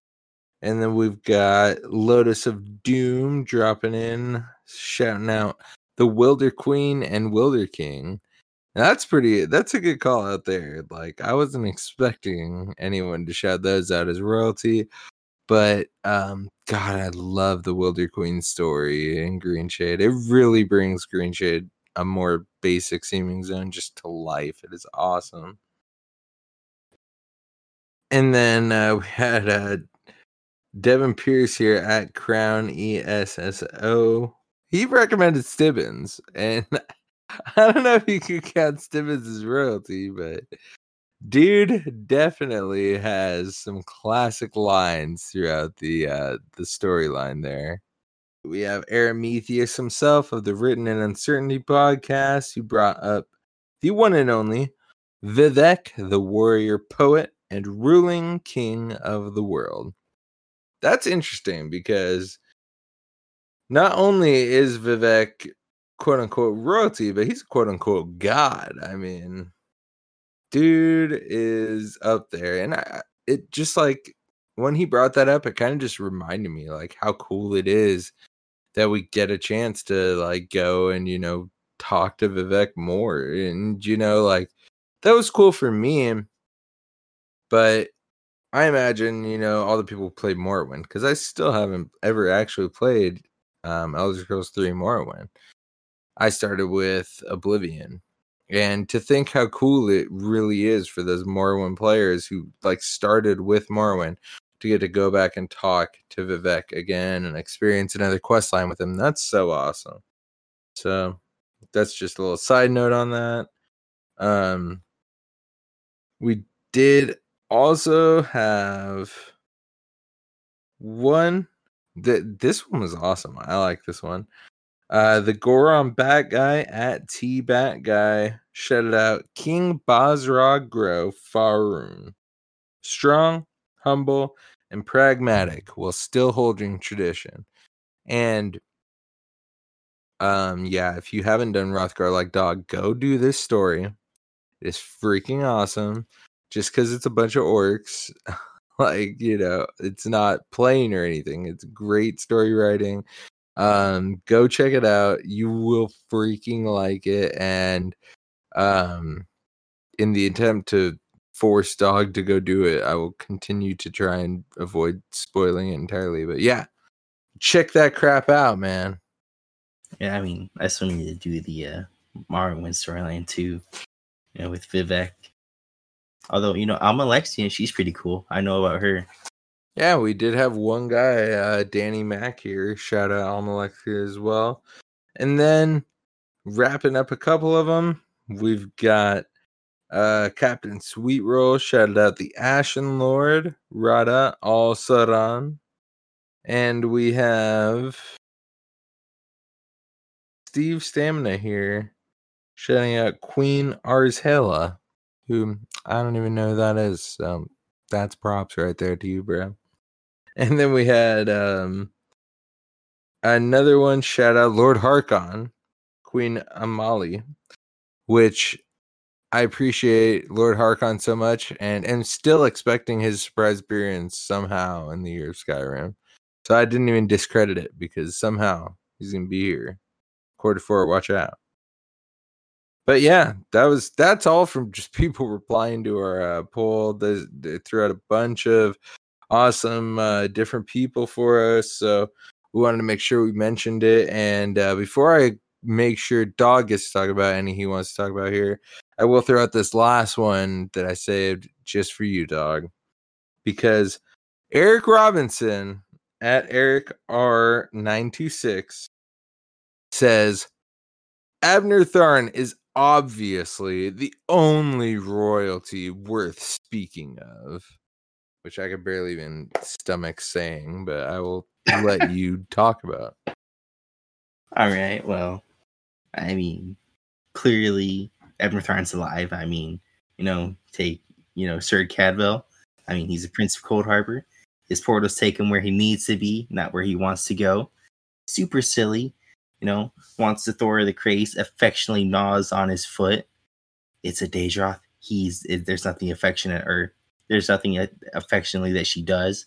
And then we've got Lotus of Doom dropping in, shouting out the Wilder Queen and Wilder King. That's pretty. That's a good call out there. Like I wasn't expecting anyone to shout those out as royalty, but um, God, I love the Wilder Queen story in Greenshade. It really brings Greenshade a more basic seeming zone just to life. It is awesome. And then uh, [laughs] we had uh, Devin Pierce here at Crown ESSO. He recommended Stibbons, and [laughs] I don't know if you could count Stibbons as royalty, but dude definitely has some classic lines throughout the uh, the storyline there. We have Aramithius himself of the Written in Uncertainty podcast, who brought up the one and only Vivec, the warrior poet and ruling king of the world. That's interesting because not only is Vivec quote unquote royalty, but he's quote unquote god. I mean, dude is up there. And I, it just like when he brought that up, it kind of just reminded me like how cool it is that we get a chance to like go and, you know, talk to Vivec more. And, you know, like that was cool for me. But I imagine, you know, all the people play Morrowind because I still haven't ever actually played um, Elder Scrolls 3 Morrowind. I started with Oblivion. And to think how cool it really is for those Morrowind players who like started with Morrowind to get to go back and talk to Vivec again and experience another quest line with him. That's so awesome. So that's just a little side note on that. Um we did also have one that this one was awesome. I like this one. Uh the Goron Bat Guy at T Bat Guy shouted out King Basrog Grow Faroon. Strong, humble, and pragmatic while still holding tradition. And um, yeah, if you haven't done Wrothgar like dog, go do this story. It's freaking awesome. Just because it's a bunch of orcs, [laughs] like you know, it's not plain or anything. It's great story writing. Um, go check it out. You will freaking like it. And um, in the attempt to force dog to go do it, I will continue to try and avoid spoiling it entirely. But yeah, check that crap out, man. Yeah, I mean, I still need to do the uh, Morrowind storyline too, you know, with Vivec. Although, you know, Alma and she's pretty cool. I know about her. Yeah, we did have one guy, uh, Danny Mack here. Shout out Almalexia as well. And then wrapping up a couple of them, we've got uh, Captain Sweetroll. Shout out the Ashen Lord, Rada al-Saran. And we have Steve Stamina here, shouting out Queen Arzhela, who I don't even know who that is. So that's props right there to you, bro. [laughs] And then we had um another one, shout out Lord Harkon, Queen Amali, which I appreciate Lord Harkon so much and am still expecting his surprise appearance somehow in the year of Skyrim. So I didn't even discredit it because somehow he's gonna be here quarter four. Watch out. But yeah, that was that's all from just [laughs] people replying to our uh, poll. They, they threw out a bunch of awesome uh, different people for us, so we wanted to make sure we mentioned it. And uh, before I make sure Dog gets to talk about any he wants to talk about here, I will throw out this last one that I saved just for you, Dog, because Eric Robinson at Eric R nine two six says Abner Tharn is obviously the only royalty worth speaking of, which I could barely even stomach saying, but I will let [laughs] you talk about. All right. Well, I mean, clearly Tharn's alive. I mean, you know, take you know Sir Cadwell. I mean, he's a prince of Coldharbour. His portals take him where he needs to be, not where he wants to go. Super silly you know, wants to Thor the Crace, affectionately gnaws on his foot. It's a Daedroth. He's it, there's nothing affectionate or there's nothing affectionately that she does.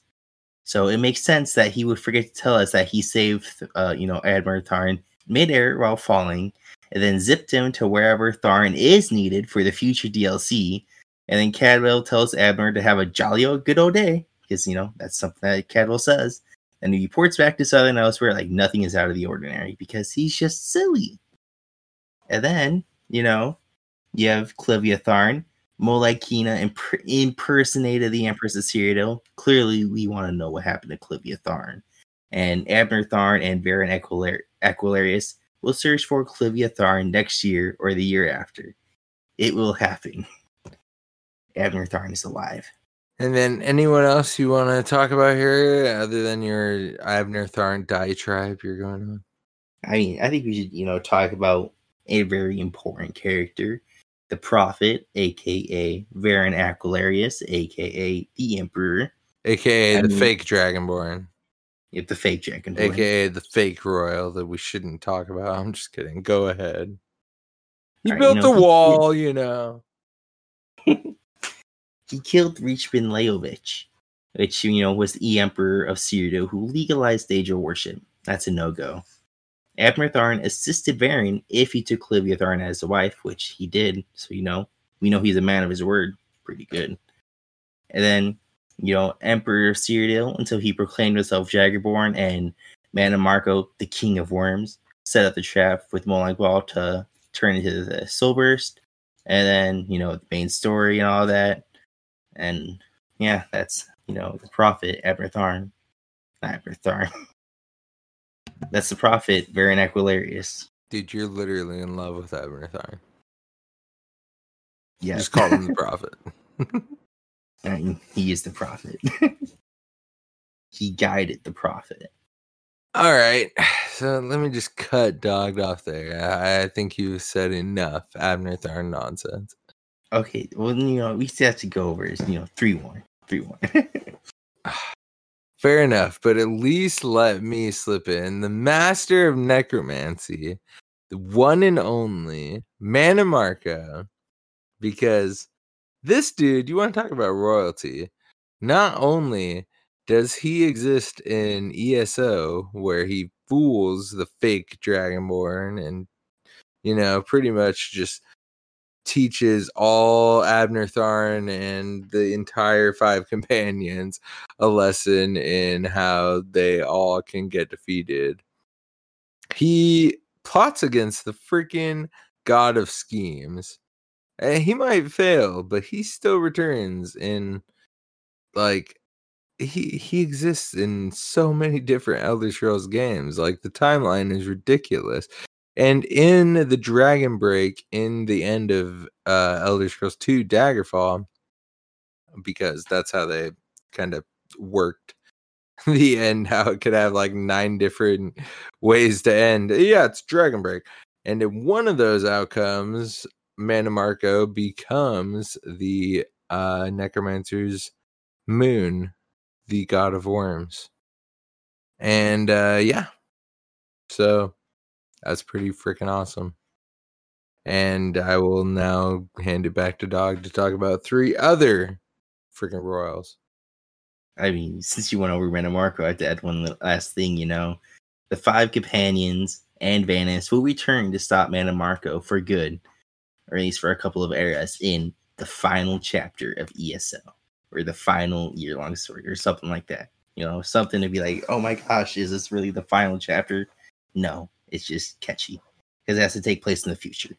So it makes sense that he would forget to tell us that he saved, uh, you know, Admiral Tharn midair while falling, and then zipped him to wherever Tharn is needed for the future DLC. And then Cadwell tells Admiral to have a jolly old good old day because you know that's something that Cadwell says and he reports back to Southern Elsweyr like nothing is out of the ordinary because he's just silly. And then, you know, you have Clivia Tharn. Molag Kena imp- impersonated the Empress of Cyrodiil. Clearly, we want to know what happened to Clivia Tharn. And Abner Tharn and Baron Aquilarius Aquilarius will search for Clivia Tharn next year or the year after. It will happen. Abner Tharn is alive. And then anyone else you want to talk about here other than your Abner Tharn diatribe you're going on? I mean, I think we should, you know, talk about a very important character, the Prophet, aka Varen Aquilarius, aka the Emperor, aka I the mean, fake Dragonborn. Yep, the fake Dragonborn, aka the fake royal that we shouldn't talk about. I'm just kidding. Go ahead. He right, built you know, the wall, you know. [laughs] he killed Richbin Leovic, which you know was the emperor of Cyrodiil who legalized Daedra worship. That's a no-go. Abner Tharn assisted Varen if he took Clivia Tharn as a wife, which he did. So you know, we know he's a man of his word. Pretty good. And then, you know, Emperor Cyrodiil until he proclaimed himself Jagerborn and Mannimarco, the King of Worms, set up the trap with Molag Bal to turn into the Soulburst. And then, you know, the main story and all that. And yeah, that's you know the prophet Abertharn, not Abertharn. [laughs] that's the prophet Varen Aquilarius. Dude, you're literally in love with Abertharn. Yeah, just call him the [laughs] prophet. I mean, he is the prophet. [laughs] he guided the prophet. All right, so let me just cut dogged off there. I, I think you've said enough Abner Tharn nonsense. Okay, well, you know, we still have to go over is, you know, 3 1. everyone. [laughs] Fair enough, but at least let me slip in the master of necromancy, the one and only Mannimarco, because this dude, you want to talk about royalty? Not only does he exist in ESO, where he fools the fake Dragonborn and, you know, pretty much just teaches all Abner Tharn and the entire five [laughs] companions a lesson in how they all can get defeated. He plots against the freaking god of schemes. And he might fail, but he still returns in like he he exists in so many different Elder Scrolls games. Like the timeline is ridiculous. And in the Dragon Break, in the end of uh, Elder Scrolls 2 Daggerfall, because that's how they kind of worked [laughs] the end, how it could have like nine different ways to end. Yeah, it's Dragon Break. And in one of those outcomes, Mannimarco becomes the uh, Necromancer's moon, the god of worms. And uh, yeah, so that's pretty freaking awesome. And I will now hand it back to Dog to talk about three other freaking royals. I mean, since you went over Mannimarco, I have to add one last thing. You know, the five companions and Vanus will return to stop Mannimarco for good, or at least for a couple of eras in the final chapter of ESO, or the final year-long story, or something like that. You know, something to be like, oh my gosh, is this really the final chapter? No, it's just catchy because it has to take place in the future.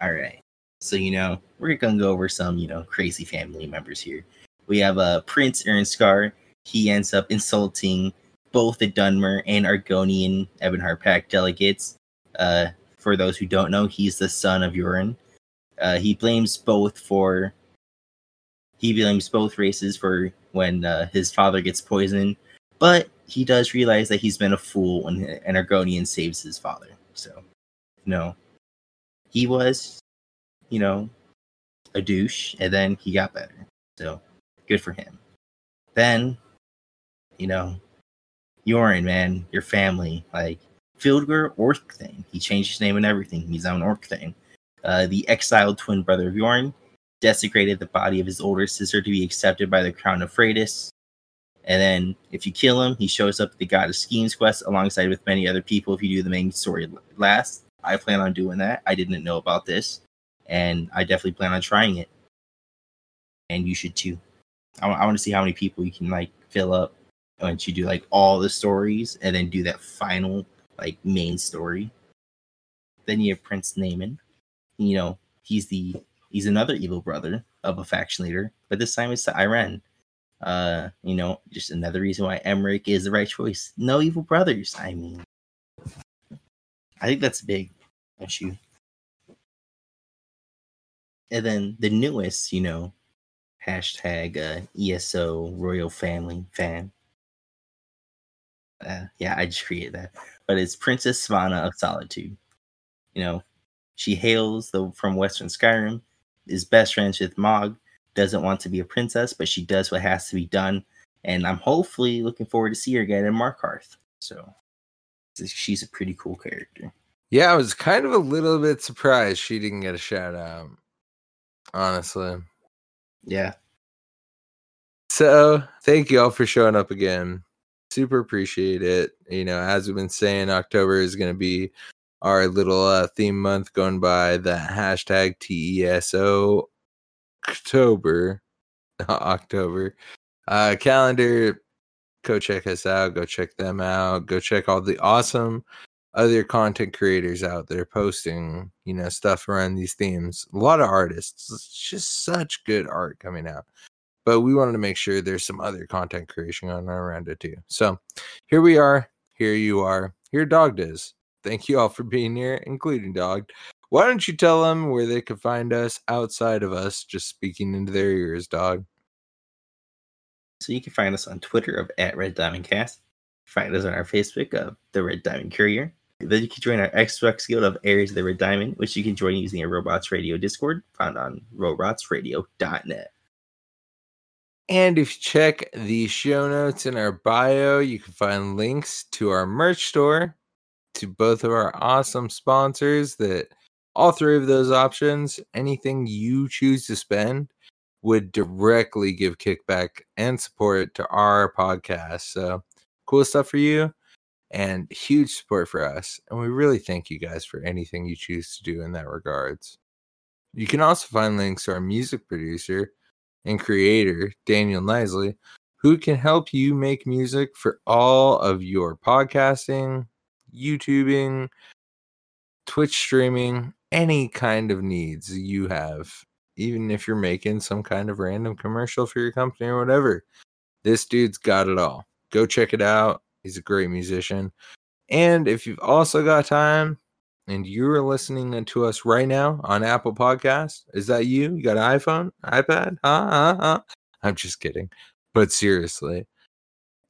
All right. So, you know, we're going to go over some, you know, crazy family members here. We have uh, Prince Irnskar. He ends up insulting both the Dunmer and Argonian Ebonheart Pact delegates. Uh, for those who don't know, he's the son of Jorunn. Uh, he blames both for he blames both races for when uh, his father gets poisoned, but he does realize that he's been a fool when an Argonian saves his father. So, you know, he was, you know, a douche, and then he got better. So, good for him. Then, you know, Jorunn, man, your family, like Fildgar Orcthane. He changed his name and everything. He's on Orc thing. Uh, the exiled twin brother of Jorunn desecrated the body of his older sister to be accepted by the crown of Freydis. And then if you kill him, he shows up at the God of Schemes quest alongside with many other people if you do the main story last. I plan on doing that. I didn't know about this. And I definitely plan on trying it. And you should too. I, want to see how many people you can like fill up once you do like all the stories and then do that final like main story. Then you have Prince Naemon. You know, he's the he's another evil brother of a faction leader, but this time it's to Ayrenn uh, you know, just another reason why Emeric is the right choice. No evil brothers. I mean, I think that's a big issue. And then the newest, you know, hashtag uh, ESO royal family fan. Uh, yeah, I just created that. But it's Princess Svana of Solitude. You know, she hails the, from Western Skyrim, is best friends with Mog, doesn't want to be a princess, but she does what has to be done. And I'm hopefully looking forward to see her again in Markarth. So she's a pretty cool character. Yeah, I was kind of a little bit surprised she didn't get a shout out. Honestly. Yeah. So thank you all for showing up again. Super appreciate it. You know, as we've been saying, October is going to be our little uh, theme month going by the hashtag TESO October, [laughs] October uh, calendar. Go check us out. Go check them out. Go check all the awesome other content creators out there posting, you know, stuff around these themes. A lot of artists. It's just such good art coming out. But we wanted to make sure there's some other content creation on around it too. So here we are. Here you are. Here Dogged is. Thank you all for being here, including Dog. Why don't you tell them where they could find us outside of us just speaking into their ears, dog? So you can find us on Twitter of at Red Diamond Cast. Find us on our Facebook of the Red Diamond Courier. Then you can join our Xbox Guild of Areas of the Red Diamond, which you can join using a Robots Radio Discord found on robotsradio.net. And if you check the show notes in our bio, you can find links to our merch store, to both of our awesome sponsors that all three of those options, anything you choose to spend would directly give kickback and support to our podcast. So cool stuff for you and huge support for us. And we really thank you guys for anything you choose to do in that regards. You can also find links to our music producer and creator, Daniel Knisley, who can help you make music for all of your podcasting, YouTubing, Twitch streaming, any kind of needs you have, even if you're making some kind of random commercial for your company or whatever. This dude's got it all. Go check it out. He's a great musician. And if you've also got time and you're listening to us right now on Apple Podcasts, is that you? You got an iPhone, iPad? Huh? huh? huh? I'm just kidding. But seriously,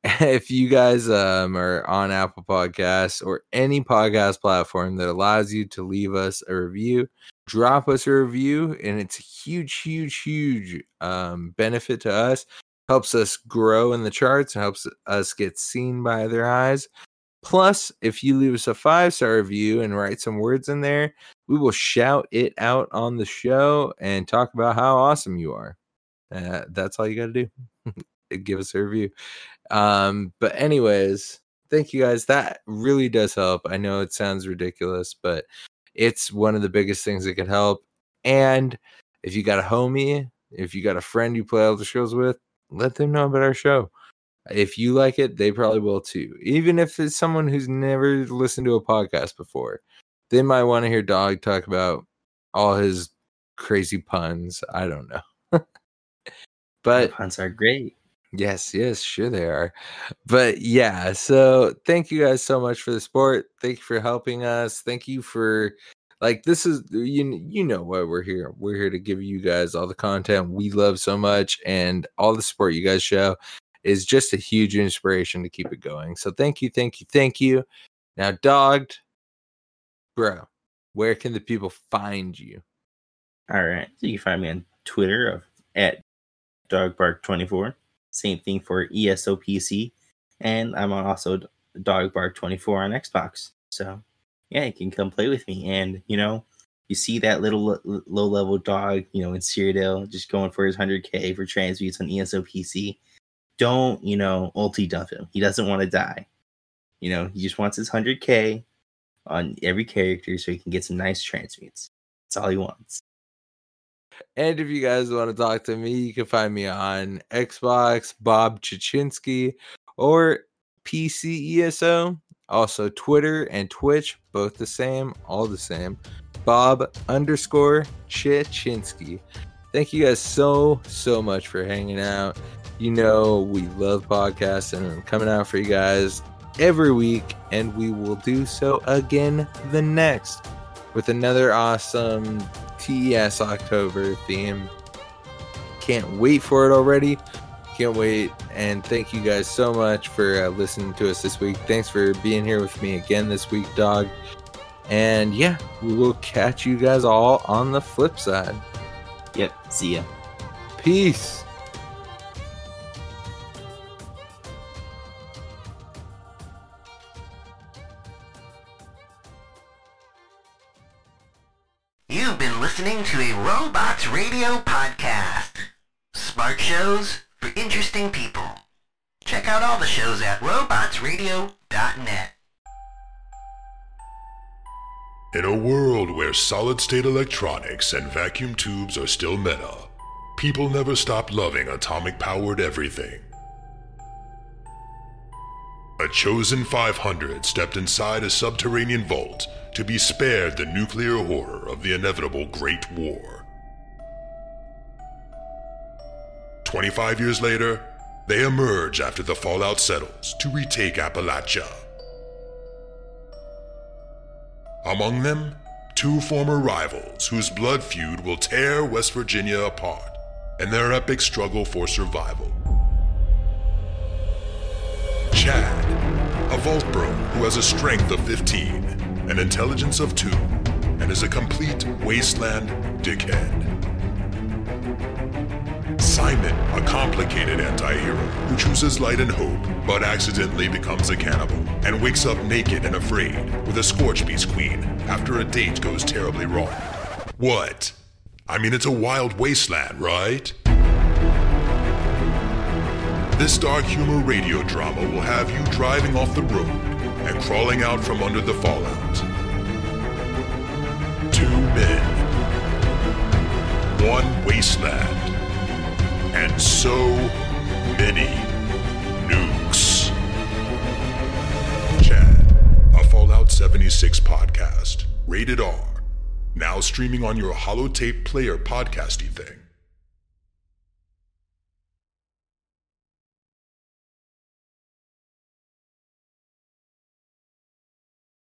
[laughs] if you guys um, are on Apple Podcasts or any podcast platform that allows you to leave us a review, drop us a review, and it's a huge, huge, huge um, benefit to us. Helps us grow in the charts, helps us get seen by other eyes. Plus, if you leave us a five star review and write some words in there, we will shout it out on the show and talk about how awesome you are. Uh, that's all you got to do. [laughs] Give us a review. Um, but anyways, thank you guys. That really does help. I know it sounds ridiculous, but it's one of the biggest things that can help. And if you got a homie, if you got a friend you play Elder Scrolls with, let them know about our show. If you like it, they probably will too. Even if it's someone who's never listened to a podcast before, they might want to hear Dog talk about all his crazy puns. I don't know. [laughs] but the puns are great. Yes, yes, sure they are. But yeah, so thank you guys so much for the support. Thank you for helping us. Thank you for like this is uh, you you know why we're here. We're here to give you guys all the content we love so much and all the support you guys show is just a huge inspiration to keep it going. So thank you, thank you, thank you. Now, dogged, bro, where can the people find you? All right, so you can find me on Twitter of at dogbark24 same thing for ESOPC. And I'm also Dog Bark 24 on Xbox. So yeah, you can come play with me. And you know, you see that little low level dog, you know, in Cyrodiil just going for his 100k for transmutes on ESOPC. Don't, you know, ulti dump him. He doesn't want to die. You know, he just wants his 100k on every character so he can get some nice transmutes. That's all he wants. And if you guys want to talk to me, you can find me on Xbox, Bob Chichinske, or PC ESO. Also, Twitter and Twitch, both the same, all the same. Bob underscore Chichinske. Thank you guys so, so much for hanging out. You know, we love podcasts and I'm coming out for you guys every week, and we will do so again the next with another awesome TES October theme. Can't wait for it already. Can't wait. And thank you guys so much for uh, listening to us this week. Thanks for being here with me again this week, dog. And yeah, we will catch you guys all on the flip side. Yep. See ya. Peace. You've been listening to a Robots Radio podcast. Smart shows for interesting people. Check out all the shows at robotsradio.net. In a world where solid state electronics and vacuum tubes are still meta, people never stop loving atomic powered everything. A chosen 500 stepped inside a subterranean vault to be spared the nuclear horror of the inevitable Great War. 25 years later, they emerge after the fallout settles to retake Appalachia. Among them, two former rivals whose blood feud will tear West Virginia apart in their epic struggle for survival. Chad, a Vault Bro who has a strength of 15, an intelligence of 2, and is a complete wasteland dickhead. Simon, a complicated anti-hero who chooses light and hope, but accidentally becomes a cannibal and wakes up naked and afraid with a Scorch Beast Queen after a date goes terribly wrong. What? I mean, it's a wild wasteland, right? This dark humor radio drama will have you driving off the road and crawling out from under the fallout. Two men, one wasteland, and so many nukes. Chad, a Fallout 76 podcast, rated R, now streaming on your holotape player podcasty thing.